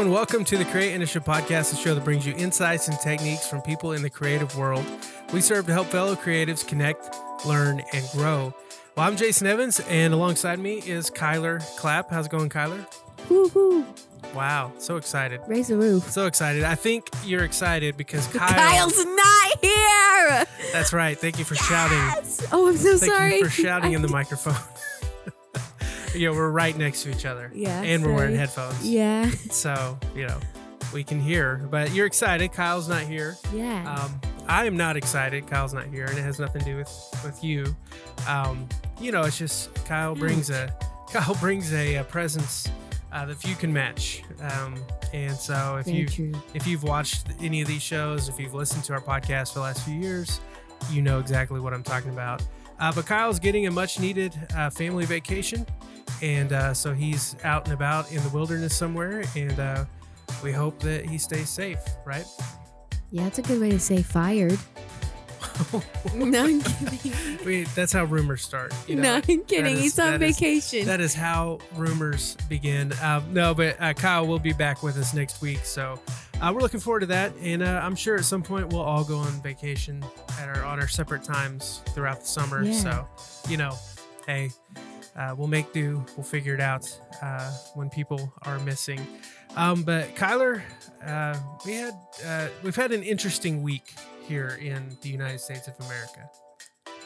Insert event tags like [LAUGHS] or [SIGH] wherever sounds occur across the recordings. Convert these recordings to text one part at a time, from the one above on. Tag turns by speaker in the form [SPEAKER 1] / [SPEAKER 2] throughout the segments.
[SPEAKER 1] everyone. Welcome to the Create Initiative Podcast, the show that brings you insights and techniques from people in the creative world. We serve to help fellow creatives connect, learn, and grow. Well, I'm Jason Evans, and alongside me is Kyler Clapp. How's it going, Kyler?
[SPEAKER 2] Woohoo!
[SPEAKER 1] Wow, so excited.
[SPEAKER 2] Raise the roof.
[SPEAKER 1] So excited. I think you're excited because Kyle.
[SPEAKER 2] Kyle's not here.
[SPEAKER 1] That's right. Thank you for shouting.
[SPEAKER 2] Oh, I'm so
[SPEAKER 1] Thank
[SPEAKER 2] sorry.
[SPEAKER 1] you for shouting in the microphone. [LAUGHS] you know, we're right next to each other.
[SPEAKER 2] Yeah,
[SPEAKER 1] And we're wearing headphones.
[SPEAKER 2] Yeah. [LAUGHS]
[SPEAKER 1] So, you know, we can hear. But you're excited. Kyle's not here.
[SPEAKER 2] Yeah.
[SPEAKER 1] Um, I am not excited. Kyle's not here, and it has nothing to do with with you. Um, you know, it's just Kyle brings a Kyle [LAUGHS] brings a, a presence uh, that few can match. Um, and so, if you if you've watched any of these shows, if you've listened to our podcast for the last few years, you know exactly what I'm talking about. Uh, but Kyle's getting a much needed uh, family vacation, and uh, so he's out and about in the wilderness somewhere, and uh, we hope that he stays safe. Right?
[SPEAKER 2] Yeah, it's a good way to say fired. [LAUGHS] no, I'm kidding.
[SPEAKER 1] We, that's how rumors start. You know?
[SPEAKER 2] no, I'm kidding.
[SPEAKER 1] is-
[SPEAKER 2] He's on
[SPEAKER 1] that is-
[SPEAKER 2] vacation.
[SPEAKER 1] That is how rumors begin. Um, no, but uh, Kyle will be back with us next week, so uh, we're looking forward to that. And uh, I'm sure at some point we'll all go on vacation at our on our separate times throughout the summer.
[SPEAKER 2] Yeah.
[SPEAKER 1] So, you know, hey, uh, we'll make do. We'll figure it out uh, when people are missing. Um, but Kyler, uh, we had uh, we've had an interesting week here in the United States of America.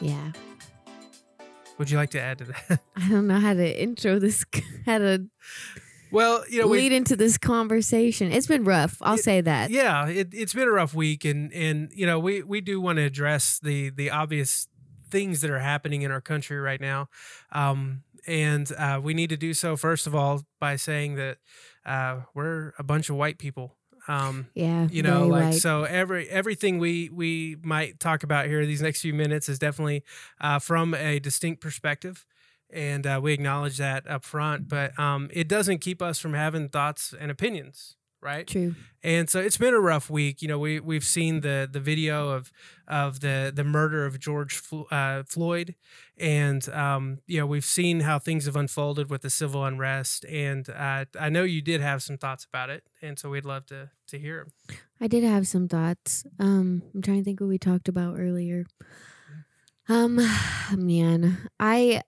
[SPEAKER 2] yeah.
[SPEAKER 1] Would you like to add to that? [LAUGHS]
[SPEAKER 2] I don't know how to intro this, [LAUGHS] how to
[SPEAKER 1] well, you know,
[SPEAKER 2] lead into this conversation. It's been rough. I'll
[SPEAKER 1] It-
[SPEAKER 2] say that.
[SPEAKER 1] yeah it, it's been a rough week and and you know we we do want to address the the obvious things that are happening in our country right now um and uh, we need to do so first of all by saying that uh, we're a bunch of white people um
[SPEAKER 2] Yeah.
[SPEAKER 1] you know like
[SPEAKER 2] right.
[SPEAKER 1] so every everything we we might talk about here these next few minutes is definitely uh, from a distinct perspective and uh, we acknowledge that up front but um, it doesn't keep us from having thoughts and opinions right
[SPEAKER 2] True.
[SPEAKER 1] and so it's been a rough week. You know, we we've seen the the video of of the the murder of George uh, Floyd, and um, you know we've seen how things have unfolded with the civil unrest. And uh, I know you did have some thoughts about it, and so we'd love to to hear 'em.
[SPEAKER 2] I did have some thoughts. Um, I'm trying to think what we talked about earlier. Um, [SIGHS] man, I,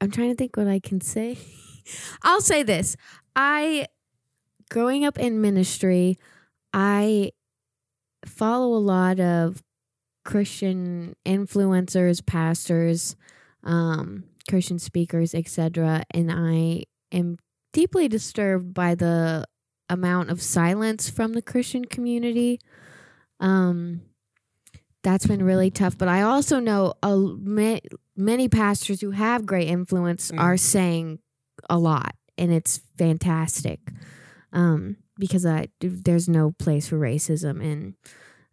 [SPEAKER 2] I'm trying to think what I can say. [LAUGHS] I'll say this: I, growing up in ministry, I follow a lot of Christian influencers, pastors, um, Christian speakers, etc., and I am deeply disturbed by the amount of silence from the Christian community. Um, that's been really tough. But I also know a, ma- many pastors who have great influence
[SPEAKER 1] Mm.
[SPEAKER 2] are saying a lot, and it's fantastic. Um, because I there's no place for racism in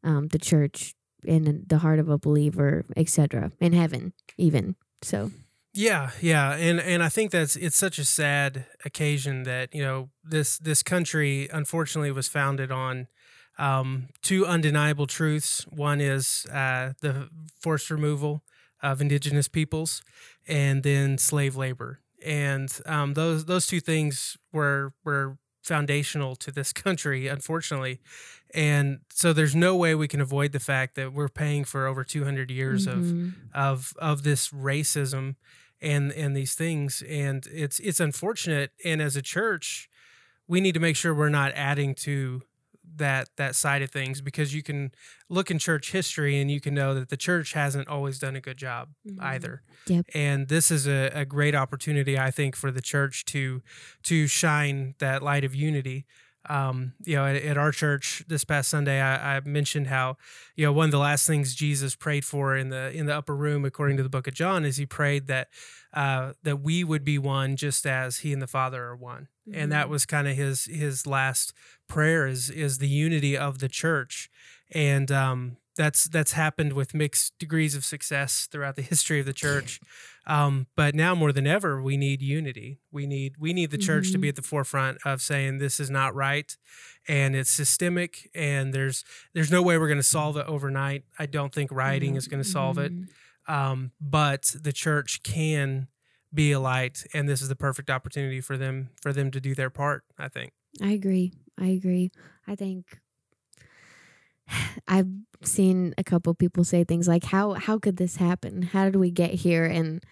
[SPEAKER 2] um, the church, in the heart of a believer, etc. In heaven, even so.
[SPEAKER 1] Yeah, yeah, and and I think that's it's such a sad occasion that you know this this country unfortunately was founded on um, two undeniable truths. One is uh, the forced removal of indigenous peoples, and then slave labor, and um, those those two things were were foundational to this [LAUGHS] country, unfortunately. And so there's no way we can avoid the fact that we're paying for over 200 years of
[SPEAKER 2] Mhm.
[SPEAKER 1] of of this racism and and these things and it's it's unfortunate and as a church we need to make sure we're not adding to that that side of things because you can look in church history and you can know that the church hasn't always done a good job
[SPEAKER 2] Mhm.
[SPEAKER 1] either
[SPEAKER 2] Yep.
[SPEAKER 1] and this is a, a great opportunity i think for the church to to shine that light of unity um, you know, at, at our church this past Sunday, I, I mentioned how, you know, one of the last things Jesus prayed for in the in the upper room, according to the Book of John, is he prayed that uh, that we would be one, just as he and the Father are one, and that
[SPEAKER 2] Mhm.
[SPEAKER 1] was kind of his his last prayer is is the unity of the church, and um, that's that's happened with mixed degrees of success throughout the [LAUGHS] history of the church. Um, but now more than ever, we need unity. We need we need the church to be
[SPEAKER 2] Mhm.
[SPEAKER 1] at the forefront of saying this is not right, and it's systemic, and there's there's no way we're going to solve it overnight. I don't think rioting is going to solve it. Um, but the church can be a light, and this is the perfect opportunity for them for them to do their part. I think.
[SPEAKER 2] I agree. I agree. I think [SIGHS] I've seen a couple people say things like how how could this happen? How did we get here? And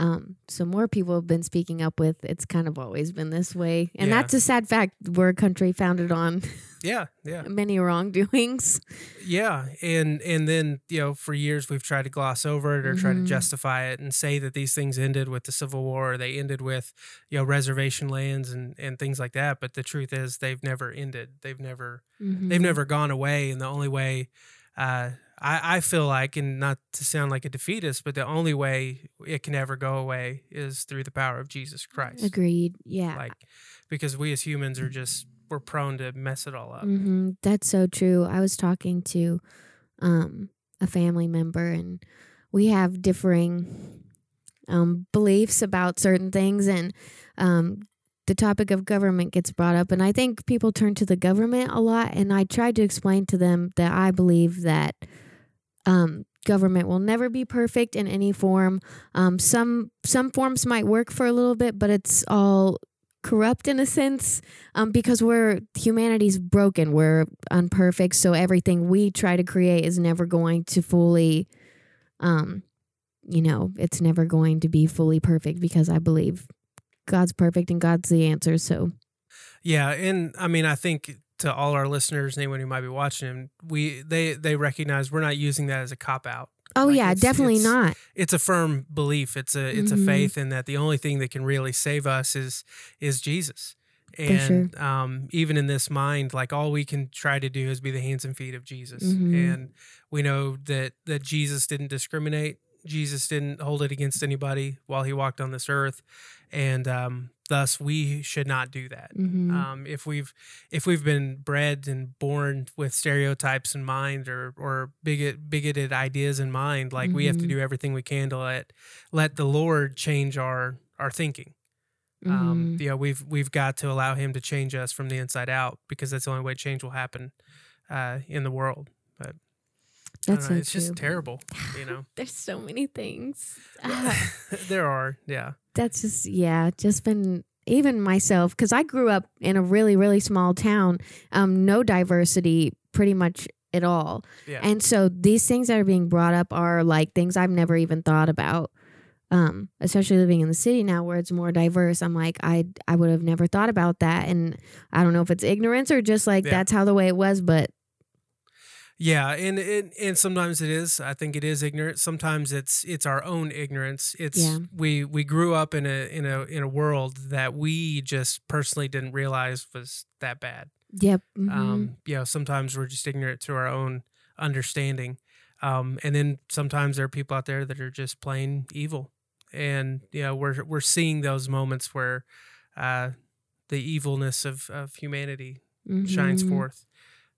[SPEAKER 2] um, so more people have been speaking up with it's kind of always been this way. And
[SPEAKER 1] Yeah.
[SPEAKER 2] that's a sad fact. We're a country founded on
[SPEAKER 1] Yeah, yeah, [LAUGHS]
[SPEAKER 2] many wrongdoings.
[SPEAKER 1] yeah, and and then you know for years we've tried to gloss over it or try to
[SPEAKER 2] Mhm.
[SPEAKER 1] justify it and say that these things ended with the Civil War or they ended with you know reservation lands and and things like that. But the truth is they've never ended. They've never
[SPEAKER 2] Mhm.
[SPEAKER 1] they've never gone away and the only way uh, I, I feel like and not to sound like a defeatist but the only way it can ever go away is through the power of jesus christ
[SPEAKER 2] Agreed. Yeah.
[SPEAKER 1] like because we as humans are just we're prone to mess it all up
[SPEAKER 2] hmm That's so true. I was talking to um, a family member, and we have differing um, beliefs about certain things, and um, the topic of government gets brought up. And I think people turn to the government a lot. And I tried to explain to them that I believe that um, government will never be perfect in any form. Um, some some forms might work for a little bit, but it's all corrupt in a sense um, because we're humanity's broken we're unperfect so everything we try to create is never going to fully um you know it's never going to be fully perfect because i believe god's perfect and god's the answer so
[SPEAKER 1] yeah and i mean i think to all our listeners anyone who might be watching we they they recognize we're not using that as a cop out
[SPEAKER 2] oh
[SPEAKER 1] Like,
[SPEAKER 2] yeah
[SPEAKER 1] it's-
[SPEAKER 2] definitely
[SPEAKER 1] it's-
[SPEAKER 2] not
[SPEAKER 1] it's a firm belief. It's a it's
[SPEAKER 2] Mhm.
[SPEAKER 1] a faith in that the only thing that can really save us is is Jesus. And um, even in this mind, like all we can try to do is be the hands and feet of Jesus.
[SPEAKER 2] Mhm.
[SPEAKER 1] And we know that that Jesus didn't discriminate. Jesus didn't hold it against anybody while he walked on this earth, and um, thus we should not do that.
[SPEAKER 2] hmm
[SPEAKER 1] Um, if we've if we've been bred and born with stereotypes in mind or or bigot bigoted ideas in mind, like we have to
[SPEAKER 2] Mhm.
[SPEAKER 1] do everything we can to let let the Lord change our our thinking. Um,
[SPEAKER 2] Mhm.
[SPEAKER 1] you know, we've we've got to allow Him to change us from the inside out because that's the only way change will happen uh, in the world. But
[SPEAKER 2] that's
[SPEAKER 1] know,
[SPEAKER 2] so
[SPEAKER 1] it's just terrible, you [SIGHS] know.
[SPEAKER 2] there's so many things [SIGHS] [LAUGHS]
[SPEAKER 1] there are, yeah,
[SPEAKER 2] that's just yeah just been even myself because i grew up in a really really small town um no diversity pretty much at all.
[SPEAKER 1] Yeah,
[SPEAKER 2] and so these things that are being brought up are like things i've never even thought about um especially living in the city now where it's more diverse. I'm like i i would have never thought about that. And i don't know if it's ignorance or just like
[SPEAKER 1] Yeah.
[SPEAKER 2] that's how the way it was but
[SPEAKER 1] Yeah, and, and and sometimes it is. I think it is ignorant. Sometimes it's it's our own ignorance. It's
[SPEAKER 2] Yeah.
[SPEAKER 1] we we grew up in a in a in a world that we just personally didn't realize was that bad.
[SPEAKER 2] yep mhm.
[SPEAKER 1] Um, you know, sometimes we're just ignorant to our own understanding. Um, and then sometimes there are people out there that are just plain evil. And you know, we're we're seeing those moments where uh, the evilness of of humanity shines
[SPEAKER 2] Mhm.
[SPEAKER 1] forth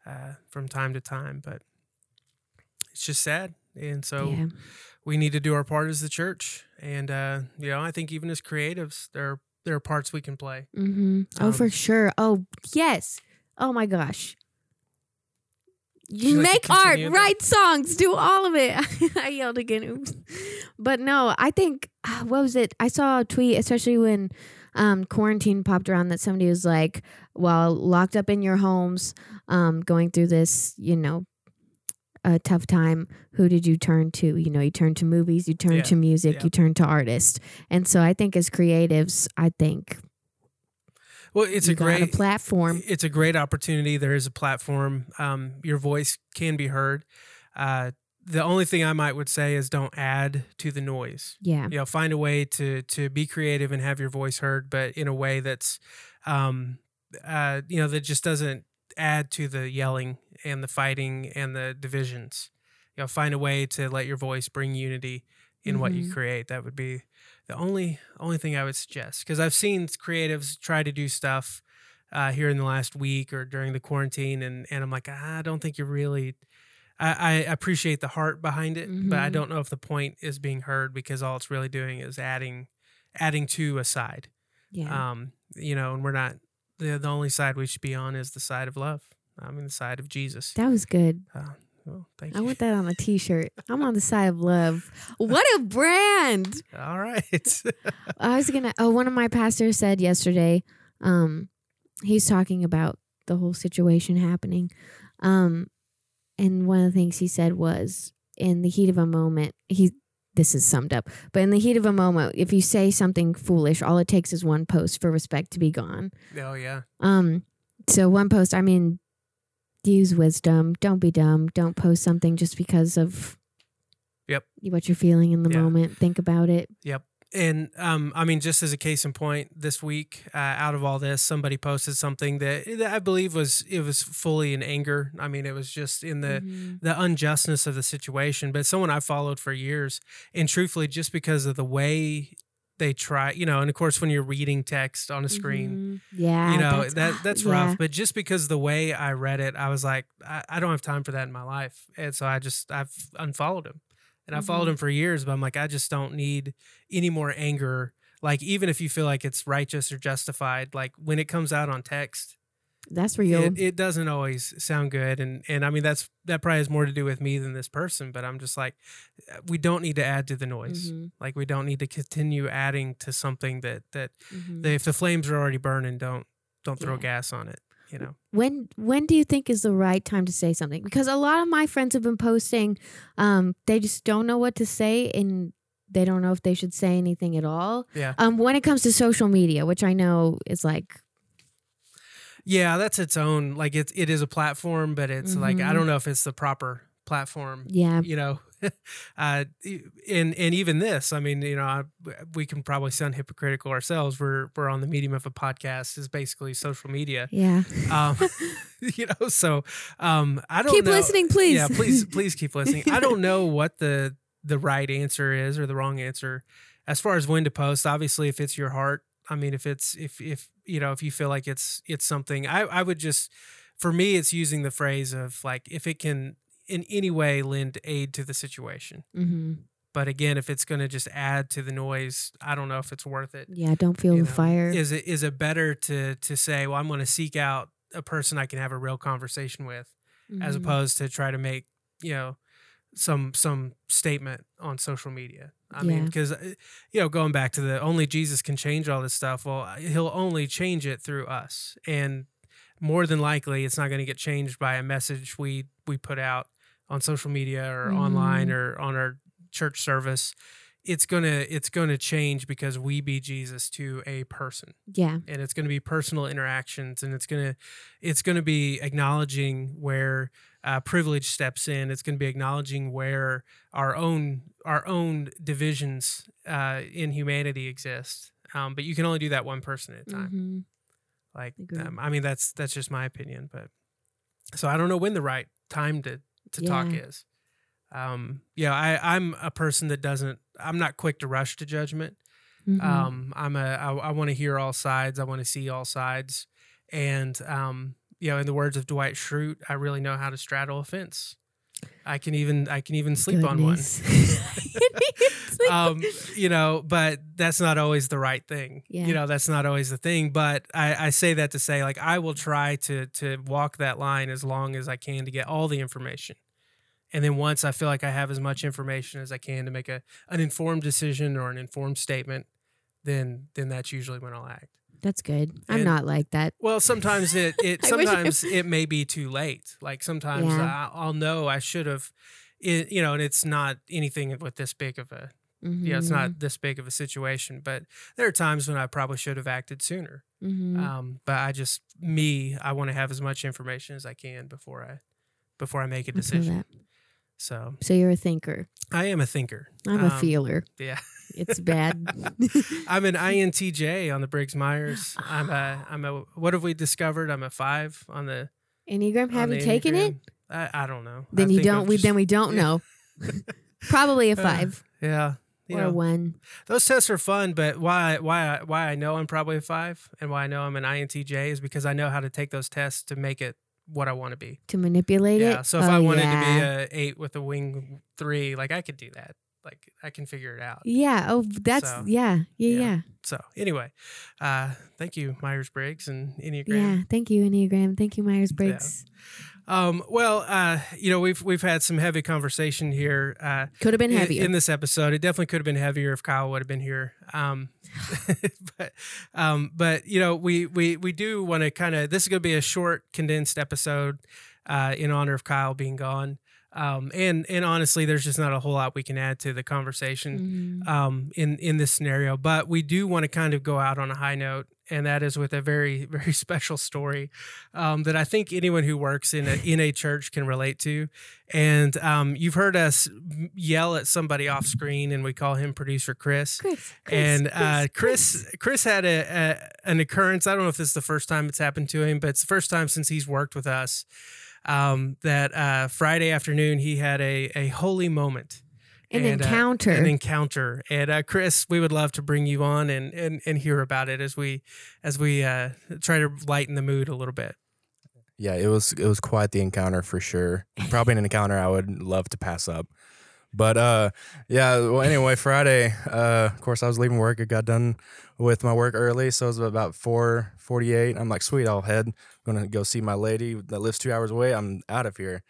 [SPEAKER 1] uh, from time to time. But it's just sad, and so
[SPEAKER 2] yeah
[SPEAKER 1] we need to do our part as the church. And uh, you know, I think even as creatives, there are, there are parts we can play.
[SPEAKER 2] Mm-hmm. Oh,
[SPEAKER 1] Um,
[SPEAKER 2] for sure. Oh, yes. Oh my gosh.
[SPEAKER 1] you like
[SPEAKER 2] Make art,
[SPEAKER 1] continue that?
[SPEAKER 2] write songs, do all of it. [LAUGHS] I yelled again. Oops. But no, I think ah, what was it? I saw a tweet, especially when um, quarantine popped around, that somebody was like, "Well, locked up in your homes, um, going through this, you know." A tough time. Who did you turn to? You know, you turn to movies, you turn
[SPEAKER 1] Yeah,
[SPEAKER 2] to music,
[SPEAKER 1] yeah.
[SPEAKER 2] you turn to artists, and so I think as creatives, I think
[SPEAKER 1] Well, it's
[SPEAKER 2] you
[SPEAKER 1] a great
[SPEAKER 2] a platform.
[SPEAKER 1] It's a great opportunity. There is a platform. Um, your voice can be heard. Uh, the only thing I might would say is don't add to the noise.
[SPEAKER 2] Yeah.
[SPEAKER 1] You know, find a way to to be creative and have your voice heard, but in a way that's, um, uh, you know, that just doesn't add to the yelling and the fighting and the divisions. You know, find a way to let your voice bring unity in what you
[SPEAKER 2] Mhm.
[SPEAKER 1] create. That would be the only only thing I would suggest because I've seen creatives try to do stuff uh, here in the last week or during the quarantine, and and I'm like, "Ah, I don't think you're really. I, I appreciate the heart behind it, but I
[SPEAKER 2] Mhm.
[SPEAKER 1] don't know if the point is being heard because all it's really doing is adding adding to a side.
[SPEAKER 2] Yeah.
[SPEAKER 1] Um, you know, and we're not the the only side we should be on is the side of love. I mean, the side of Jesus.
[SPEAKER 2] that was good.
[SPEAKER 1] Uh, Well, thank you.
[SPEAKER 2] I want that on a T-shirt. [LAUGHS] I'm on the side of love. What a brand!
[SPEAKER 1] All right. [LAUGHS]
[SPEAKER 2] I was gonna. Oh, one of my pastors said yesterday. Um, he's talking about the whole situation happening. Um, and one of the things he said was, in the heat of a moment, he. This is summed up, but in the heat of a moment, if you say something foolish, all it takes is one post for respect to be gone.
[SPEAKER 1] oh yeah.
[SPEAKER 2] Um, so one post. I mean, use wisdom. Don't be dumb. Don't post something just because of.
[SPEAKER 1] Yep.
[SPEAKER 2] What you're feeling in the
[SPEAKER 1] Yeah.
[SPEAKER 2] moment. Think about it.
[SPEAKER 1] Yep. And um, I mean, just as a case in point, this week, uh, out of all this, somebody posted something that, that I believe was it was fully in anger. I mean, it was just in the
[SPEAKER 2] Mhm.
[SPEAKER 1] the unjustness of the situation. But someone I followed for years, and truthfully, just because of the way they try, you know, and of course, when you're reading text on a screen,
[SPEAKER 2] Mhm. Yeah,
[SPEAKER 1] you know
[SPEAKER 2] that's,
[SPEAKER 1] that that's
[SPEAKER 2] yeah.
[SPEAKER 1] rough. But just because the way I read it, I was like, I, I don't have time for that in my life, and so I just I've unfollowed him, and I followed
[SPEAKER 2] Mhm.
[SPEAKER 1] him for years. But I'm like, I just don't need any more anger. Like even if you feel like it's righteous or justified, like when it comes out on text,
[SPEAKER 2] That's real.
[SPEAKER 1] it, it doesn't always sound good. And and I mean that's that probably has more to do with me than this person. But I'm just like, uh, we don't need to add to the noise.
[SPEAKER 2] Mhm,
[SPEAKER 1] Like we don't need to continue adding to something that that
[SPEAKER 2] mhm.
[SPEAKER 1] that if the flames are already burning, don't don't throw
[SPEAKER 2] Yeah.
[SPEAKER 1] gas on it. You know.
[SPEAKER 2] when when do you think is the right time to say something? Because a lot of my friends have been posting, um, they just don't know what to say and they don't know if they should say anything at all.
[SPEAKER 1] Yeah.
[SPEAKER 2] Um, when it comes to social media, which I know is like,
[SPEAKER 1] Yeah, that's its own like it's it is a platform, but it's like I
[SPEAKER 2] Mhm.
[SPEAKER 1] don't know if it's the proper platform.
[SPEAKER 2] yeah,
[SPEAKER 1] You know, [LAUGHS] uh, and and even this, I mean, you know, I, we can probably sound hypocritical ourselves. We're we're on the medium of a podcast is basically social media.
[SPEAKER 2] yeah.
[SPEAKER 1] Um, [LAUGHS] [LAUGHS] you know, so um, I don't
[SPEAKER 2] Keep
[SPEAKER 1] know-
[SPEAKER 2] listening, please.
[SPEAKER 1] Yeah, please, please keep listening. I don't know what the the right answer is or the wrong answer as far as when to post. Obviously, if it's your heart, I mean, if it's if if you know if you feel like it's it's something, I I would just for me, it's using the phrase of like if it can in any way lend aid to the situation.
[SPEAKER 2] hmm
[SPEAKER 1] But again, if it's going to just add to the noise, I don't know if it's worth it.
[SPEAKER 2] Yeah, don't feel
[SPEAKER 1] You
[SPEAKER 2] the
[SPEAKER 1] know,
[SPEAKER 2] fire.
[SPEAKER 1] Is it is it better to to say, well, I'm going to seek out a person I can have a real conversation with, as
[SPEAKER 2] Mhm.
[SPEAKER 1] opposed to try to make you know some some statement on social media. I mean, because you know, going back to the only Jesus can change all this stuff. Well, he'll only change it through us, and more than likely, it's not going to get changed by a message we we put out on social media or online
[SPEAKER 2] Mhm.
[SPEAKER 1] or on our church service. It's gonna it's gonna change because we be Jesus to a person
[SPEAKER 2] yeah,
[SPEAKER 1] and it's going to be personal interactions and it's going to it's going to be acknowledging where uh, privilege steps in it's going to be acknowledging where our own our own divisions uh, in humanity exist um, but you can only do that one person at a time
[SPEAKER 2] Mhm.
[SPEAKER 1] Like um, i mean that's that's just my opinion but so i don't know when the right time to to talk is um yeah i i'm a person that doesn't i'm not quick to rush to judgment
[SPEAKER 2] Mhm.
[SPEAKER 1] um, I'm a I, I want to hear all sides. I want to see all sides, and um, you know, in the words of Dwight Schrute, I really know how to straddle a fence. I can even I can even sleep on one. [LAUGHS] Um, you know, but that's not always the right thing.
[SPEAKER 2] Yeah.
[SPEAKER 1] You know, that's not always the thing. But I, I say that to say, like, I will try to to walk that line as long as I can to get all the information. And then once I feel like I have as much information as I can to make a an informed decision or an informed statement, then then that's usually when I'll act.
[SPEAKER 2] That's good. I'm
[SPEAKER 1] And-
[SPEAKER 2] not like that.
[SPEAKER 1] Well, sometimes it [LAUGHS] it
[SPEAKER 2] I wish I-
[SPEAKER 1] sometimes it may be too late. Like sometimes
[SPEAKER 2] Yeah.
[SPEAKER 1] I, I'll know I should have, you know, and it's not anything with this big of a you know, it's
[SPEAKER 2] Mm-hmm.
[SPEAKER 1] not this big of a situation, but there are times when I probably should have acted sooner.
[SPEAKER 2] Mhm.
[SPEAKER 1] Um, but I just me, I want to have as much information as I can before I before I make a decision. So
[SPEAKER 2] So you're a thinker.
[SPEAKER 1] I am a thinker.
[SPEAKER 2] I'm a
[SPEAKER 1] Um,
[SPEAKER 2] feeler.
[SPEAKER 1] Yeah,
[SPEAKER 2] It's bad. [LAUGHS]
[SPEAKER 1] I'm an INTJ on the Briggs Myers. I'm a I'm a what have we discovered? I'm a five on the.
[SPEAKER 2] Enneagram. Have you taken it?
[SPEAKER 1] I, I don't know.
[SPEAKER 2] Then you
[SPEAKER 1] I've
[SPEAKER 2] don't. We then we don't
[SPEAKER 1] yeah. [LAUGHS]
[SPEAKER 2] know. Probably a
[SPEAKER 1] Uh,
[SPEAKER 2] five
[SPEAKER 1] Yeah. You
[SPEAKER 2] or a
[SPEAKER 1] know,
[SPEAKER 2] one.
[SPEAKER 1] those tests are fun, but why why I- why I know I'm probably a five and why I know I'm an INTJ is because I know how to take those tests to make it what I want to be.
[SPEAKER 2] To manipulate it.
[SPEAKER 1] Yeah. So if I
[SPEAKER 2] Oh,
[SPEAKER 1] wanted to be a eight with a wing three, like I could do that. Like I can figure it out.
[SPEAKER 2] Yeah. Oh, that's
[SPEAKER 1] So,
[SPEAKER 2] yeah. Yeah.
[SPEAKER 1] yeah.
[SPEAKER 2] Yeah.
[SPEAKER 1] So anyway, uh, thank you, Myers Briggs and Enneagram.
[SPEAKER 2] Yeah. Thank you, Enneagram. Thank you, Myers Briggs.
[SPEAKER 1] Um, well, uh, you know, we've we've had some heavy conversation here. Uh,
[SPEAKER 2] Could have been heavier.
[SPEAKER 1] in, this episode. It definitely could have been heavier if Kyle would have been here. Um, [LAUGHS] but um, but you know, we we we do want to kind of. This is going to be a short, condensed episode uh, in honor of Kyle being gone. Um, and and honestly, there's just not a whole lot we can add to the conversation
[SPEAKER 2] Mhm.
[SPEAKER 1] um, in in this scenario. But we do want to kind of go out on a high note, and that is with a very [LAUGHS] very special story um, that I think anyone who works in a in a church can relate to. And um, you've heard us yell at somebody off screen, and we call him producer Chris.
[SPEAKER 2] Chris, Chris,
[SPEAKER 1] and uh, Chris, Chris had a, a an occurrence. I don't know if this is the first time it's happened to him, but it's the first time since he's worked with us. Um, that uh, Friday afternoon he had a a holy moment
[SPEAKER 2] an
[SPEAKER 1] and, uh,
[SPEAKER 2] encounter.
[SPEAKER 1] an encounter. And uh, Chris, we would love to bring you on and and, and hear about it as we as we uh, try to lighten the mood a little bit.
[SPEAKER 3] Yeah, it was it was quite the encounter for sure. Probably an encounter I would love to pass up. But uh yeah, well anyway, Friday, uh of course I was leaving work. I got done with my work early, so it was about 4:48. I'm like, "Sweet, I'll head. I'm going to go see my lady that lives 2 hours away. I'm out of here."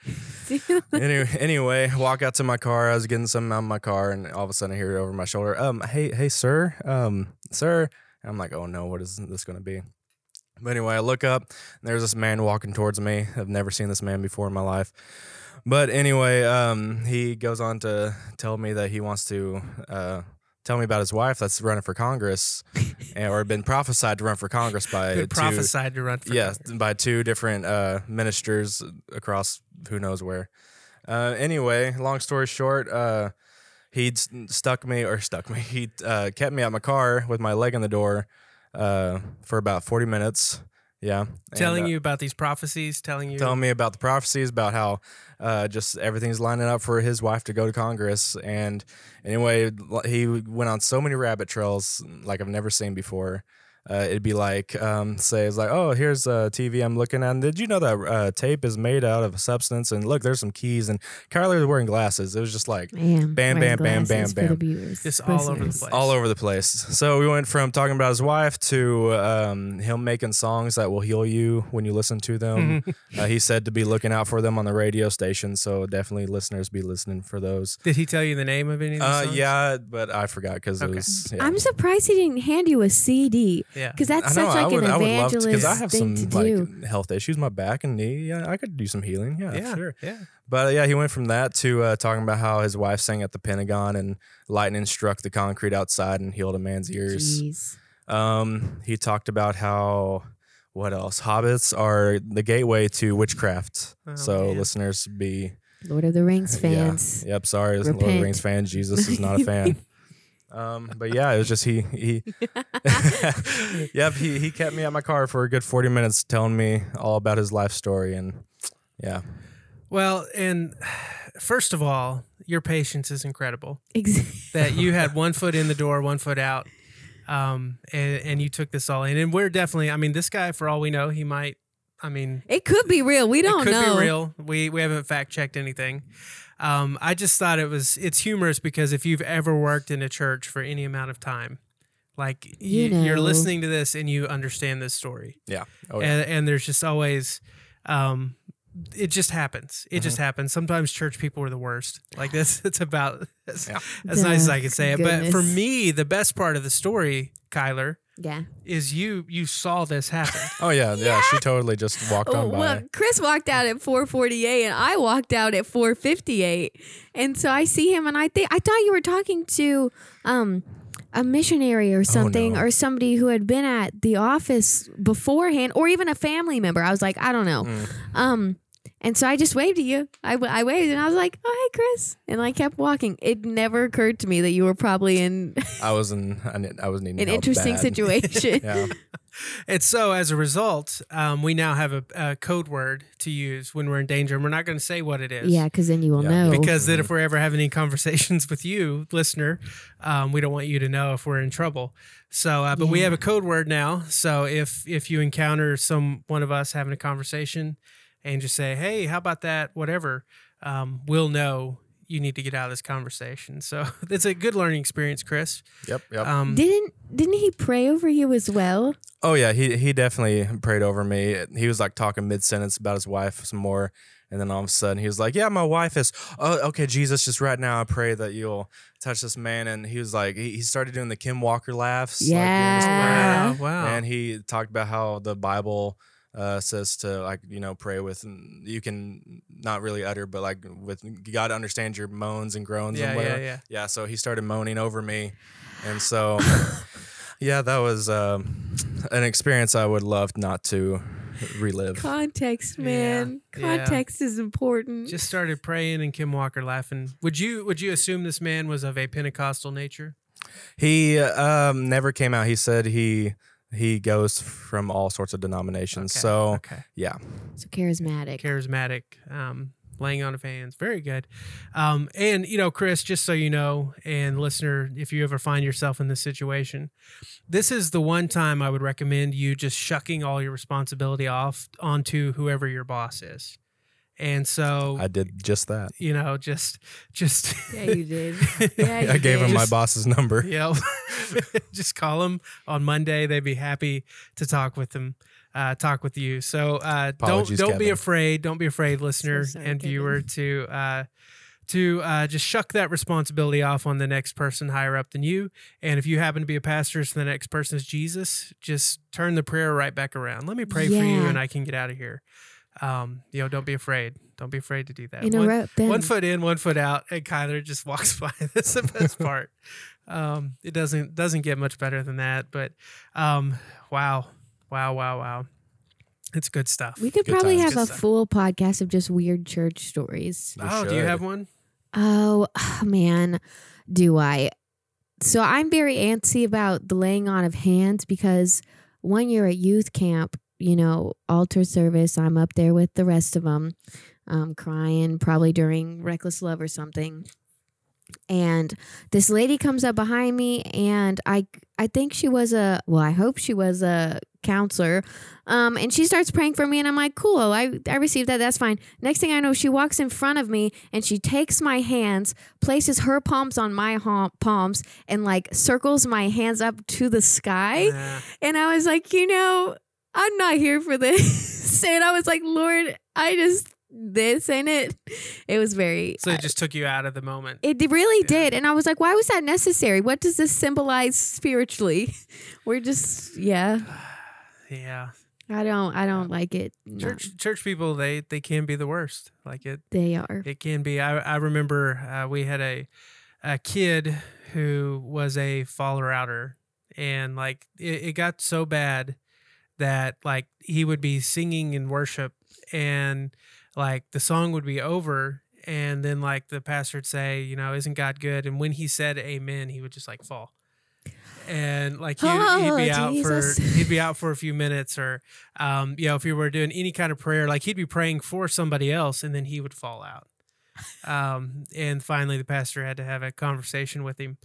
[SPEAKER 3] [LAUGHS] anyway, anyway, walk out to my car. I was getting something out of my car, and all of a sudden I hear it over my shoulder. Um, hey, hey, sir, um, sir. And I'm like, oh no, what is this going to be? But anyway, I look up. And there's this man walking towards me. I've never seen this man before in my life. But anyway, um, he goes on to tell me that he wants to uh, tell me about his wife that's running for Congress, [LAUGHS] and, or been prophesied to run for Congress by two,
[SPEAKER 1] prophesied to run for
[SPEAKER 3] yeah,
[SPEAKER 1] Congress.
[SPEAKER 3] by two different uh, ministers across who knows where. Uh, anyway, long story short, uh, he'd stuck me or stuck me. [LAUGHS] He uh, kept me out my car with my leg in the door uh, for about forty minutes. Yeah,
[SPEAKER 1] telling
[SPEAKER 3] And, uh,
[SPEAKER 1] you about these prophecies, telling you
[SPEAKER 3] telling me about the prophecies about how uh, just everything's lining up for his wife to go to Congress. And anyway, he went on so many rabbit trails like I've never seen before. Uh, it'd be like, um, say, it's like, oh, here's a TV I'm looking at. And did you know that uh, tape is made out of a substance? And look, there's some keys. And Kyler's wearing glasses. It was just like
[SPEAKER 2] Bam,
[SPEAKER 3] Bam, bam, bam, bam,
[SPEAKER 2] For
[SPEAKER 3] bam.
[SPEAKER 2] viewers,
[SPEAKER 1] Just all over the place.
[SPEAKER 3] all over the place. So we went from talking about his wife to um, him making songs that will heal you when you listen to them. [LAUGHS] uh, he said to be looking out for them on the radio station. So definitely listeners be listening for those.
[SPEAKER 1] Did he tell you the name of any of the
[SPEAKER 3] Uh,
[SPEAKER 1] songs?
[SPEAKER 3] yeah, but I forgot because
[SPEAKER 1] Okay.
[SPEAKER 3] it was. Yeah.
[SPEAKER 2] I'm surprised he didn't hand you a CD
[SPEAKER 1] Yeah.
[SPEAKER 2] because that's
[SPEAKER 3] I
[SPEAKER 2] such like
[SPEAKER 3] I would,
[SPEAKER 2] an
[SPEAKER 3] I would love to
[SPEAKER 2] evangelist
[SPEAKER 3] because I have
[SPEAKER 2] thing
[SPEAKER 3] some
[SPEAKER 2] to do.
[SPEAKER 3] like health issues, my back and knee. Yeah, I could do some healing. Yeah,
[SPEAKER 1] Yeah.
[SPEAKER 3] sure.
[SPEAKER 1] Yeah.
[SPEAKER 3] But uh, yeah, he went from that to uh, talking about how his wife sang at the Pentagon and lightning struck the concrete outside and healed a man's ears.
[SPEAKER 2] Jeez.
[SPEAKER 3] Um, he talked about how what else? Hobbits are the gateway to witchcraft.
[SPEAKER 1] Oh,
[SPEAKER 3] so
[SPEAKER 1] man.
[SPEAKER 3] listeners be
[SPEAKER 2] Lord of the Rings
[SPEAKER 3] yeah.
[SPEAKER 2] fans.
[SPEAKER 3] Yep, sorry, Lord of the Rings fan. Jesus is not a [LAUGHS] fan. Um, but yeah, it was just he he [LAUGHS] [LAUGHS] Yep, he he kept me at my car for a good 40 minutes telling me all about his life story and yeah.
[SPEAKER 1] Well, and first of all, your patience is incredible.
[SPEAKER 2] Ex-
[SPEAKER 1] That you had [LAUGHS] one foot in the door, one foot out, um, and, and you took this all in. And we're definitely, I mean, this guy, for all we know, he might, I mean,
[SPEAKER 2] It could be real. We don't
[SPEAKER 1] it could
[SPEAKER 2] know.
[SPEAKER 1] be real. We we haven't fact checked anything. Um, I just thought it was it's humorous because if you've ever worked in a church for any amount of time, like
[SPEAKER 2] You
[SPEAKER 1] you, you're
[SPEAKER 2] know.
[SPEAKER 1] listening to this and you understand this story,
[SPEAKER 3] Yeah. Oh, yeah.
[SPEAKER 1] and, and there's just always, um, it just happens. It
[SPEAKER 3] Mm-hmm.
[SPEAKER 1] just happens. Sometimes church people are the worst. Like this, it's about [LAUGHS] as,
[SPEAKER 3] Yeah.
[SPEAKER 1] as nice as I can say it. But for me, the best part of the story, Kyler,
[SPEAKER 2] Yeah.
[SPEAKER 1] is you you saw this happen. [LAUGHS]
[SPEAKER 3] Oh yeah, yeah, She totally just walked
[SPEAKER 2] Oh,
[SPEAKER 3] on by.
[SPEAKER 2] well, Chris walked out at 4:48 and I walked out at 4:58. And so I see him and I think I thought you were talking to um a missionary or something
[SPEAKER 3] no.
[SPEAKER 2] or somebody who had been at the office beforehand or even a family member. I was like, I don't know.
[SPEAKER 3] Mm.
[SPEAKER 2] Um and so I just waved at you. I, w- I waved and I was like, "Oh, hey, Chris," and I kept walking. It never occurred to me that you were probably in
[SPEAKER 3] I was in I, I was [LAUGHS] needing
[SPEAKER 2] an
[SPEAKER 3] help
[SPEAKER 2] interesting
[SPEAKER 3] bad. [LAUGHS]
[SPEAKER 2] situation.
[SPEAKER 3] Yeah. [LAUGHS]
[SPEAKER 1] And so, as a result, um, we now have a, a code word to use when we're in danger, and we're not going to say what it is.
[SPEAKER 2] Yeah, because then you will
[SPEAKER 3] Yeah,
[SPEAKER 2] know.
[SPEAKER 1] Because then, if we're ever having any conversations with you, listener, um, we don't want you to know if we're in trouble. So, uh, but we have a code word now. So, if if you encounter some one of us having a conversation, and just say, "Hey, how about that?" Whatever, um, we'll know you need to get out of this conversation. So [LAUGHS] it's a good learning experience, Chris.
[SPEAKER 3] Yep. Yep.
[SPEAKER 1] Um,
[SPEAKER 2] Didn't didn't he pray over you as well?
[SPEAKER 3] Oh yeah, he he definitely prayed over me. He was like talking mid sentence about his wife some more, and then all of a sudden he was like, "Yeah, my wife is. Oh, okay, Jesus, just right now, I pray that you'll touch this man." And he was like, he, he started doing the Kim Walker laughs. like, during his prayer.
[SPEAKER 2] Yeah.
[SPEAKER 1] wow, wow.
[SPEAKER 3] and he talked about how the Bible uh, says to like you know pray with you can not really utter, but like with you got to understand your moans and groans
[SPEAKER 1] yeah,
[SPEAKER 3] and
[SPEAKER 1] yeah,
[SPEAKER 3] whatever.
[SPEAKER 1] yeah.
[SPEAKER 3] Yeah, so he started moaning over me, and so [LAUGHS] yeah, that was um, an experience I would love not to relive.
[SPEAKER 2] Context, man.
[SPEAKER 1] yeah.
[SPEAKER 2] Context is important.
[SPEAKER 1] Just started praying and Kim Walker laughing. Would you would you assume this man was of a Pentecostal nature?
[SPEAKER 3] He um, never came out. He said he he goes from all sorts of denominations.
[SPEAKER 1] Okay,
[SPEAKER 3] So
[SPEAKER 1] okay.
[SPEAKER 3] yeah,
[SPEAKER 2] so charismatic.
[SPEAKER 1] charismatic, um, laying on of hands. Very good. Um, and, you know, Chris, just so you know, and listener, if you ever find yourself in this situation, this is the one time I would recommend you just shucking all your responsibility off onto whoever your boss is. And so,
[SPEAKER 3] I did just that.
[SPEAKER 1] you know, just, just, [LAUGHS]
[SPEAKER 2] yeah, you did. Yeah, you
[SPEAKER 3] I gave him
[SPEAKER 2] did.
[SPEAKER 3] my boss's number.
[SPEAKER 1] Yeah. [LAUGHS] just call him on Monday. They'd be happy to talk with them, uh, talk with you. So uh, don't don't be afraid. Don't be afraid, listener
[SPEAKER 2] sorry,
[SPEAKER 1] and
[SPEAKER 2] Kevin.
[SPEAKER 1] viewer, to uh, to uh, just shuck that responsibility off on the next person higher up than you. And if you happen to be a pastor, so the next person is Jesus, just turn the prayer right back around. Let me pray for you, and I can get out of here. Um, you know, don't be afraid. Don't be afraid to do that.
[SPEAKER 2] You know,
[SPEAKER 1] One-
[SPEAKER 2] right,
[SPEAKER 1] one foot in, one foot out, and Kyler just [LAUGHS] walks by. That's the best [LAUGHS] part. Um, it doesn't doesn't get much better than that. But um, wow, wow, wow, wow, it's good stuff.
[SPEAKER 2] we could
[SPEAKER 3] Good
[SPEAKER 2] probably
[SPEAKER 3] times.
[SPEAKER 2] have a
[SPEAKER 1] stuff.
[SPEAKER 2] full podcast of just weird church stories.
[SPEAKER 3] We
[SPEAKER 1] oh, do you have one?
[SPEAKER 2] Oh, [SIGHS] man, do I? So I'm very antsy about the laying on of hands because one year at youth camp, you know, altar service, I'm up there with the rest of them, um, crying probably during reckless love or something. And this lady comes up behind me, and I I think she was a well, I hope she was a counselor. Um, and she starts praying for me, and I'm like, cool, I I received that, that's fine. Next thing I know, she walks in front of me and she takes my hands, places her palms on my ha- palms, and like circles my hands up to the sky.
[SPEAKER 1] Nah.
[SPEAKER 2] And I was like, you know, I'm not here for this. [LAUGHS] and I was like, Lord, I just this ain't it. It was very.
[SPEAKER 1] so it just took you out of the moment.
[SPEAKER 2] it really
[SPEAKER 1] Yeah.
[SPEAKER 2] did, and I was like, "Why was that necessary? What does this symbolize spiritually?" [LAUGHS] We're just, yeah. [SIGHS]
[SPEAKER 1] yeah,
[SPEAKER 2] I don't, I don't like it. No,
[SPEAKER 1] church church people they they can be the worst. Like it
[SPEAKER 2] they are.
[SPEAKER 1] It can be. I I remember uh, we had a a kid who was a faller outer, and like it, it got so bad that like he would be singing in worship, and like the song would be over, and then like the pastor would say, you know, isn't God good? And when he said Amen, he would just like fall. And like he'd, he'd
[SPEAKER 2] Oh,
[SPEAKER 1] be out
[SPEAKER 2] Jesus.
[SPEAKER 1] for [LAUGHS] he'd be out for a few minutes, or um, you know, if he were doing any kind of prayer, like he'd be praying for somebody else, and then he would fall out. Um, and finally, the pastor had to have a conversation with him.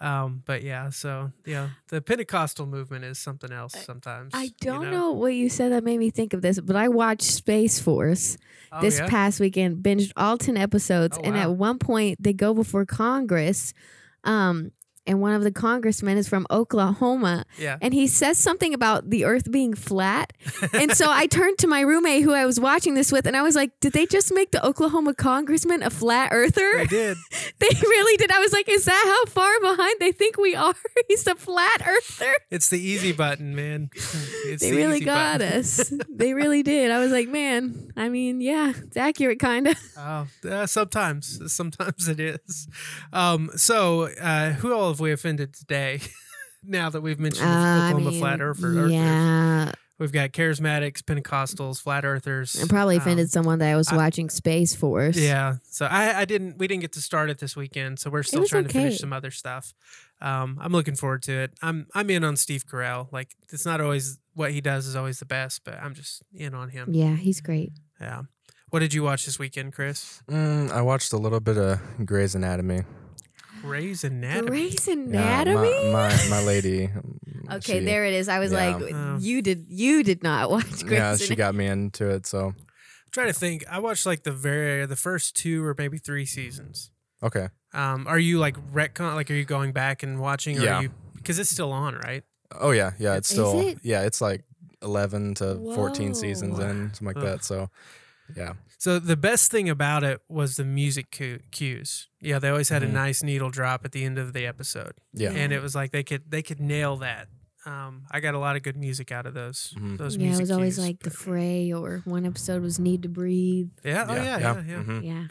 [SPEAKER 1] Um, but yeah, so yeah, the Pentecostal movement is something else sometimes.
[SPEAKER 2] I don't know? what you said that made me think of this, but I watched Space Force
[SPEAKER 1] Oh,
[SPEAKER 2] this
[SPEAKER 1] yeah?
[SPEAKER 2] past weekend, binged all 10 episodes.
[SPEAKER 1] Oh,
[SPEAKER 2] and
[SPEAKER 1] wow.
[SPEAKER 2] at one point, they go before Congress. Um, and one of the congressmen is from Oklahoma.
[SPEAKER 1] yeah.
[SPEAKER 2] And he says something about the earth being flat. and so I [LAUGHS] turned to my roommate who I was watching this with, and I was like, Did they just make the Oklahoma congressman a flat earther?
[SPEAKER 1] They did. [LAUGHS]
[SPEAKER 2] They really did. I was like, Is that how far behind they think we are? [LAUGHS] He's a flat earther.
[SPEAKER 1] It's the easy button, man. It's
[SPEAKER 2] They
[SPEAKER 1] the
[SPEAKER 2] really got
[SPEAKER 1] button.
[SPEAKER 2] us. they really did. I was like, Man, I mean, yeah, it's accurate, kind of.
[SPEAKER 1] Oh, uh, sometimes, sometimes it is. Um, so, uh, who all have we offended today? [LAUGHS] now that we've mentioned Oklahoma flat earth- earthers,
[SPEAKER 2] yeah,
[SPEAKER 1] we've got charismatics, Pentecostals, flat earthers.
[SPEAKER 2] I probably
[SPEAKER 1] um,
[SPEAKER 2] offended someone that I was
[SPEAKER 1] I-
[SPEAKER 2] watching Space Force.
[SPEAKER 1] Yeah. So I, I didn't we didn't get to start it this weekend, so we're still
[SPEAKER 2] was
[SPEAKER 1] trying to finish some other stuff. Um, I'm looking forward to it. I'm I'm in on Steve Carell. Like it's not always what he does is always the best, but I'm just in on him.
[SPEAKER 2] yeah, he's great.
[SPEAKER 1] Yeah. What did you watch this weekend, Chris?
[SPEAKER 3] Mm, I watched a little bit of Grey's Anatomy.
[SPEAKER 1] Grey's Anatomy.
[SPEAKER 2] Grey's
[SPEAKER 3] Yeah, my, my my lady. [LAUGHS]
[SPEAKER 2] Okay,
[SPEAKER 3] she-
[SPEAKER 2] there it is. I was
[SPEAKER 3] yeah.
[SPEAKER 2] like,
[SPEAKER 1] Oh.
[SPEAKER 2] you did you did not watch Grey's
[SPEAKER 3] Yeah,
[SPEAKER 2] Anatomy.
[SPEAKER 3] she got me into it. So
[SPEAKER 1] I'm trying to think. I watched like the very the first two or maybe three seasons.
[SPEAKER 3] Okay.
[SPEAKER 1] Um, are you like retcon? Like, are you going back and watching? Or
[SPEAKER 3] Yeah.
[SPEAKER 1] Because it's still on, right?
[SPEAKER 3] Oh yeah, yeah. It's
[SPEAKER 2] Is
[SPEAKER 3] still
[SPEAKER 2] it?
[SPEAKER 3] yeah. It's like eleven to fourteen seasons
[SPEAKER 2] Whoa.
[SPEAKER 3] in, something like
[SPEAKER 1] Ugh.
[SPEAKER 3] that. So yeah,
[SPEAKER 1] So the best thing about it was the music cues. Yeah, they always had
[SPEAKER 3] Mhm.
[SPEAKER 1] a nice needle drop at the end of the episode,
[SPEAKER 3] yeah.
[SPEAKER 1] and it was like they could they could nail that. Um, I got a lot of good music out of those.
[SPEAKER 3] Mhm.
[SPEAKER 1] Those
[SPEAKER 2] Yeah, it
[SPEAKER 1] music
[SPEAKER 2] was always
[SPEAKER 1] cues.
[SPEAKER 2] like the fray, or one episode was Need to Breathe.
[SPEAKER 1] yeah, oh yeah, yeah, yeah.
[SPEAKER 3] mhm.
[SPEAKER 2] Yeah.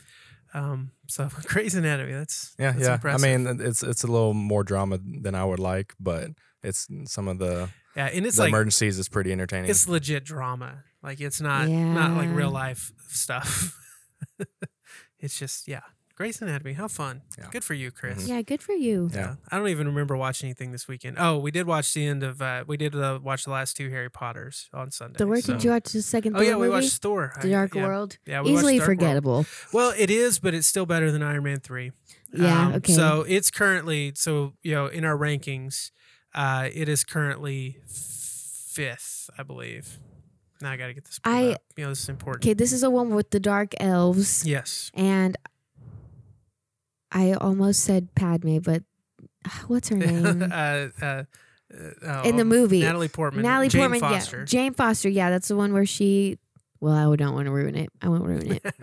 [SPEAKER 1] Um, so [LAUGHS] Grey's Anatomy. That's
[SPEAKER 3] Yeah,
[SPEAKER 1] that's
[SPEAKER 3] yeah.
[SPEAKER 1] Impressive.
[SPEAKER 3] I mean, it's it's a little more drama than I would like, but it's some of the,
[SPEAKER 1] yeah, and it's
[SPEAKER 3] the
[SPEAKER 1] like
[SPEAKER 3] emergencies is pretty entertaining.
[SPEAKER 1] it's legit drama. Like it's not not like real life stuff. [LAUGHS] it's just yeah, Grey's Anatomy. How fun!
[SPEAKER 3] Yeah.
[SPEAKER 1] Good for you, Chris.
[SPEAKER 2] Yeah, good for you.
[SPEAKER 3] yeah.
[SPEAKER 1] I don't even remember watching anything this weekend. Oh, we did watch the end of. Uh, we did uh, watch the last two Harry Potters on Sunday.
[SPEAKER 2] The work
[SPEAKER 1] so-
[SPEAKER 2] did you watch the second
[SPEAKER 1] Oh
[SPEAKER 2] Thor
[SPEAKER 1] yeah, we
[SPEAKER 2] movie?
[SPEAKER 1] watched Thor.
[SPEAKER 2] The
[SPEAKER 1] I-
[SPEAKER 2] Dark
[SPEAKER 1] yeah.
[SPEAKER 2] World.
[SPEAKER 1] Yeah, we watched
[SPEAKER 2] Easily
[SPEAKER 1] Dark World.
[SPEAKER 2] forgettable.
[SPEAKER 1] Well, it is, but it's still better than Iron Man three.
[SPEAKER 2] Yeah, okay.
[SPEAKER 1] So it's currently so you know in our rankings, uh, it is currently fifth, I believe. Now I got to get this.
[SPEAKER 2] I-
[SPEAKER 1] up. you know this is important.
[SPEAKER 2] Okay, this is the one with the dark elves,
[SPEAKER 1] Yes.
[SPEAKER 2] and I almost said Padme, but what's her [LAUGHS] name?
[SPEAKER 1] uh, uh, uh,
[SPEAKER 2] In the
[SPEAKER 1] um,
[SPEAKER 2] movie.
[SPEAKER 1] Natalie Portman.
[SPEAKER 2] Natalie
[SPEAKER 1] Jane
[SPEAKER 2] Portman.
[SPEAKER 1] Foster.
[SPEAKER 2] Yeah, Jane Foster. Yeah, that's the one where she. Well, I don't want to ruin it. I won't ruin it. [LAUGHS]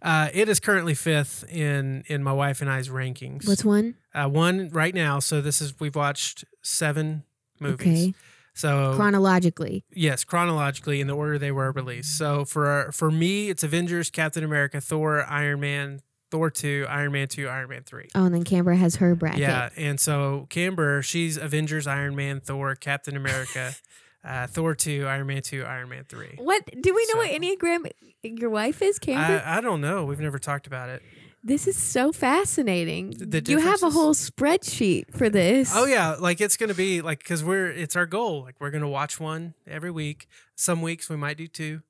[SPEAKER 1] Uh, it is currently fifth in in my wife and I's rankings.
[SPEAKER 2] What's one?
[SPEAKER 1] uh, one right now? So this is we've watched seven movies.
[SPEAKER 2] Okay,
[SPEAKER 1] So
[SPEAKER 2] chronologically.
[SPEAKER 1] yes, chronologically in the order they were released. So for for me, it's Avengers, Captain America, Thor, Iron Man, Thor two, Iron Man two, Iron Man three.
[SPEAKER 2] Oh, and then Canberra has her bracket.
[SPEAKER 1] Yeah, and so Camber, she's Avengers, Iron Man, Thor, Captain America, [LAUGHS] uh, Thor two, Iron Man two, Iron Man three.
[SPEAKER 2] What do we know? what
[SPEAKER 1] So-
[SPEAKER 2] Enneagram your wife is, Canberra?
[SPEAKER 1] I, I don't know. We've never talked about it.
[SPEAKER 2] This is so fascinating.
[SPEAKER 1] The
[SPEAKER 2] you have a whole spreadsheet for this.
[SPEAKER 1] Oh yeah, like it's gonna be like because we're it's our goal. Like we're gonna watch one every week. Some weeks we might do two,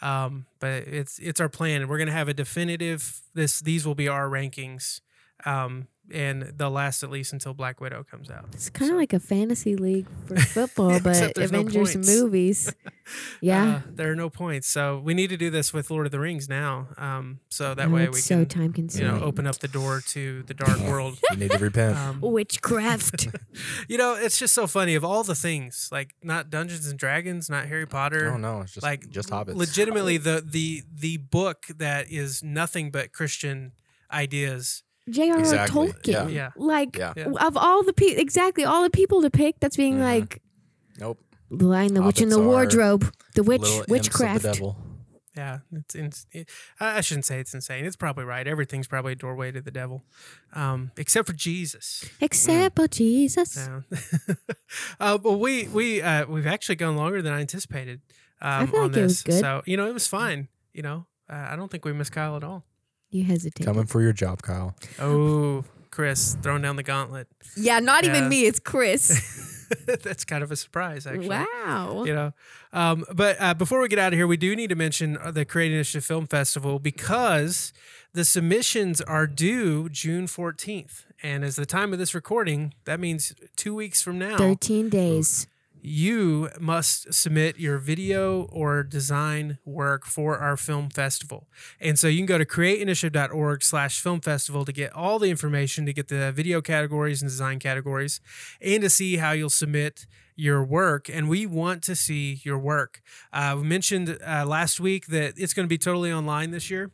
[SPEAKER 1] um, but it's it's our plan, and we're gonna have a definitive. This these will be our rankings, um, and they'll last at least until Black Widow comes out.
[SPEAKER 2] It's kind of like a fantasy league for [LAUGHS] football, but
[SPEAKER 1] Except there's no
[SPEAKER 2] Avengers movies. [LAUGHS] Yeah.
[SPEAKER 1] Uh, there are no points, so we need to do this with Lord of the Rings now. Um, so that
[SPEAKER 2] Oh,
[SPEAKER 1] way
[SPEAKER 2] it's
[SPEAKER 1] we
[SPEAKER 2] so
[SPEAKER 1] can
[SPEAKER 2] time
[SPEAKER 1] you know open up the door to the dark [LAUGHS] world.
[SPEAKER 3] you need to repent.
[SPEAKER 1] Um,
[SPEAKER 2] Witchcraft.
[SPEAKER 1] you know, it's just so funny of all the things, like not Dungeons and Dragons, not Harry Potter.
[SPEAKER 3] oh no, it's just
[SPEAKER 1] like
[SPEAKER 3] just hobbits.
[SPEAKER 1] legitimately the the the book that is nothing but Christian ideas.
[SPEAKER 2] J.R.R.
[SPEAKER 3] Exactly,
[SPEAKER 2] Tolkien.
[SPEAKER 1] yeah.
[SPEAKER 2] Like
[SPEAKER 3] Yeah.
[SPEAKER 1] Yeah.
[SPEAKER 2] of all the people, exactly all the people to pick. That's being
[SPEAKER 3] Mhm.
[SPEAKER 2] like
[SPEAKER 3] Nope.
[SPEAKER 2] the Lion, the Witch, in the Wardrobe, the witch,
[SPEAKER 3] Little imps of
[SPEAKER 2] witchcraft.
[SPEAKER 3] the devil.
[SPEAKER 1] Yeah, it's, it's it, I I shouldn't say it's insane. It's probably right. Everything's probably a doorway to the devil, um, except for Jesus.
[SPEAKER 2] Except for Jesus.
[SPEAKER 1] Yeah. [LAUGHS] uh, but we we uh, we've actually gone longer than I anticipated um,
[SPEAKER 2] feel
[SPEAKER 1] on
[SPEAKER 2] like it was
[SPEAKER 1] this.
[SPEAKER 2] good.
[SPEAKER 1] So you know, it was fine. You know, uh, I don't think we missed Kyle at all.
[SPEAKER 2] You hesitate.
[SPEAKER 3] Coming for your job, Kyle.
[SPEAKER 1] Oh, Chris throwing down the gauntlet.
[SPEAKER 2] Yeah, not
[SPEAKER 1] Yeah.
[SPEAKER 2] even me. It's Chris. [LAUGHS]
[SPEAKER 1] That's kind of a surprise, actually.
[SPEAKER 2] wow.
[SPEAKER 1] you know um, but uh, before we get out of here we do need to mention uh, the creative initiative film festival because the submissions are due june 14th and as the time of this recording that means two weeks from now
[SPEAKER 2] Thirteen days.
[SPEAKER 1] You must submit your video or design work for our film festival. And so you can go to createinitiative.org slash film festival to get all the information, to get the video categories and design categories, and to see how you'll submit your work. And we want to see your work. Uh, we mentioned uh, last week that it's going to be totally online this year.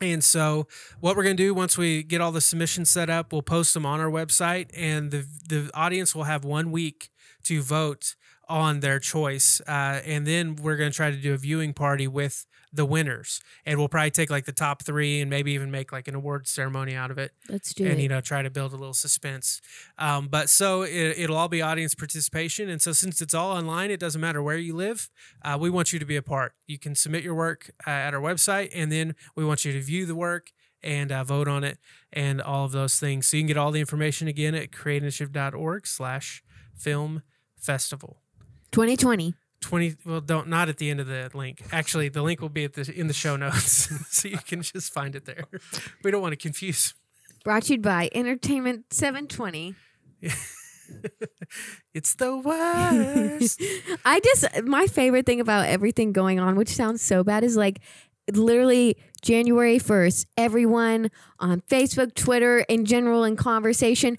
[SPEAKER 1] And so, what we're going to do once we get all the submissions set up, we'll post them on our website, and the the audience will have one week to vote on their choice. Uh, and then we're going to try to do a viewing party with the winners. And we'll probably take like the top three and maybe even make like an award ceremony out of it
[SPEAKER 2] Let's do
[SPEAKER 1] and,
[SPEAKER 2] it.
[SPEAKER 1] you know, try to build a little suspense. Um, but so it, it'll all be audience participation. And so since it's all online, it doesn't matter where you live. Uh, we want you to be a part. You can submit your work uh, at our website and then we want you to view the work and uh, vote on it and all of those things. So you can get all the information again at createinitiative.org slash film festival.
[SPEAKER 2] 2020.
[SPEAKER 1] 20 well don't not at the end of the link actually the link will be at the in the show notes [LAUGHS] so you can just find it there we don't want to confuse
[SPEAKER 2] Brought to you by Entertainment 720. [LAUGHS]
[SPEAKER 1] it's the worst [LAUGHS]
[SPEAKER 2] I just my favorite thing about everything going on, which sounds so bad, is like literally January 1st, everyone on Facebook, Twitter, in general, in conversation,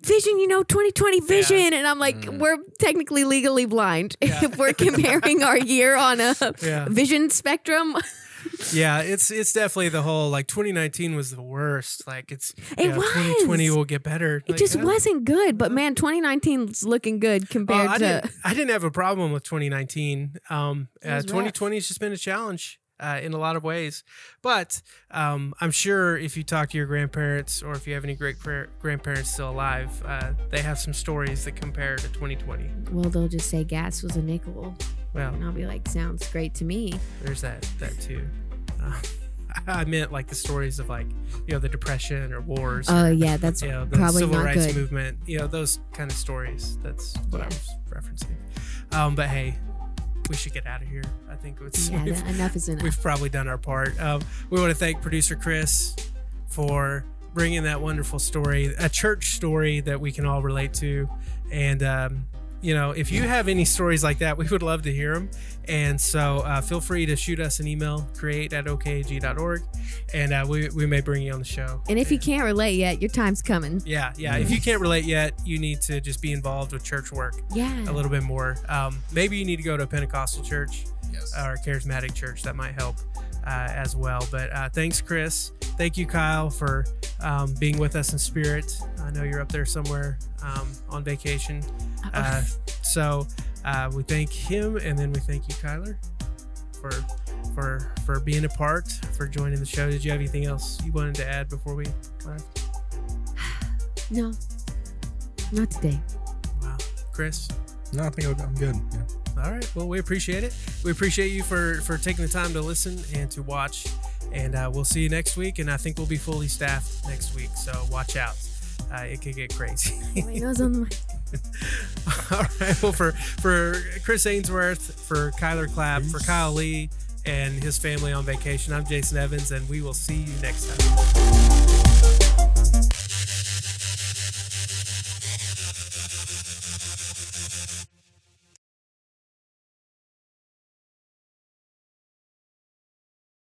[SPEAKER 2] vision, you know, 2020 vision. And I'm like,
[SPEAKER 3] Mm.
[SPEAKER 2] we're technically legally blind [LAUGHS]
[SPEAKER 1] Yeah.
[SPEAKER 2] if we're comparing our year on a
[SPEAKER 1] Yeah.
[SPEAKER 2] vision spectrum. [LAUGHS]
[SPEAKER 1] Yeah, it's it's definitely the whole like 2019 was the worst. Like it's
[SPEAKER 2] It
[SPEAKER 1] know,
[SPEAKER 2] was.
[SPEAKER 1] 2020 will get better.
[SPEAKER 2] It
[SPEAKER 1] Like,
[SPEAKER 2] just
[SPEAKER 1] uh,
[SPEAKER 2] wasn't good. But man, 2019's looking good compared
[SPEAKER 1] I
[SPEAKER 2] to.
[SPEAKER 1] didn't. I didn't have a problem with 2019. Um, uh, 2020 has just been a challenge uh, in a lot of ways. But um, I'm sure if you talk to your grandparents or if you have any great par- grandparents still alive, uh, they have some stories that compare to 2020.
[SPEAKER 2] Well, they'll just say gas was a nickel.
[SPEAKER 1] Well,
[SPEAKER 2] And I'll be like, sounds great to me.
[SPEAKER 1] there's that that too. Uh, [LAUGHS] I meant like the stories of like you know the depression or wars.
[SPEAKER 2] Oh, yeah, that's
[SPEAKER 1] you know, the
[SPEAKER 2] probably
[SPEAKER 1] civil
[SPEAKER 2] not
[SPEAKER 1] rights
[SPEAKER 2] good.
[SPEAKER 1] movement, you know, those kind of stories. That's what I was referencing. Um, but hey, we should get out of here. I think it's
[SPEAKER 2] Yeah,
[SPEAKER 1] we've,
[SPEAKER 2] enough is [LAUGHS] enough.
[SPEAKER 1] we've probably done our part. Um, we want to thank producer Chris for bringing that wonderful story, a church story that we can all relate to. And, um, you know, if you have any stories like that, we would love to hear them. And so uh, feel free to shoot us an email, create at okag.org, and uh, we, we may bring you on the show.
[SPEAKER 2] And if you can't relate yet, your time's coming.
[SPEAKER 1] Yeah, yeah. If you can't relate yet, you need to just be involved with church work
[SPEAKER 2] Yeah.
[SPEAKER 1] a little bit more. Um, maybe you need to go to a Pentecostal church
[SPEAKER 3] Yes.
[SPEAKER 1] or a charismatic church. That might help uh, as well. But uh, thanks, Chris. Thank you, Kyle, for um, being with us in spirit. I know you're up there somewhere um, on vacation. Uh, so uh, we thank him, and then we thank you, Kyler, for for for being a part, for joining the show. Did you have anything else you wanted to add before we left? [SIGHS]
[SPEAKER 2] no, not today.
[SPEAKER 1] Wow, Chris.
[SPEAKER 3] No, I think I'm I'm good. Yeah.
[SPEAKER 1] All right. Well, we appreciate it. We appreciate you for for taking the time to listen and to watch. And uh, we'll see you next week. And I think we'll be fully staffed next week. So watch out. Uh, it could get crazy.
[SPEAKER 2] My nose on the mic.
[SPEAKER 1] All right. Well, for for Chris Ainsworth, for Kyler Clapp, for Kyle Lee, and his family on vacation, I'm Jason Evans, and we will see you next time.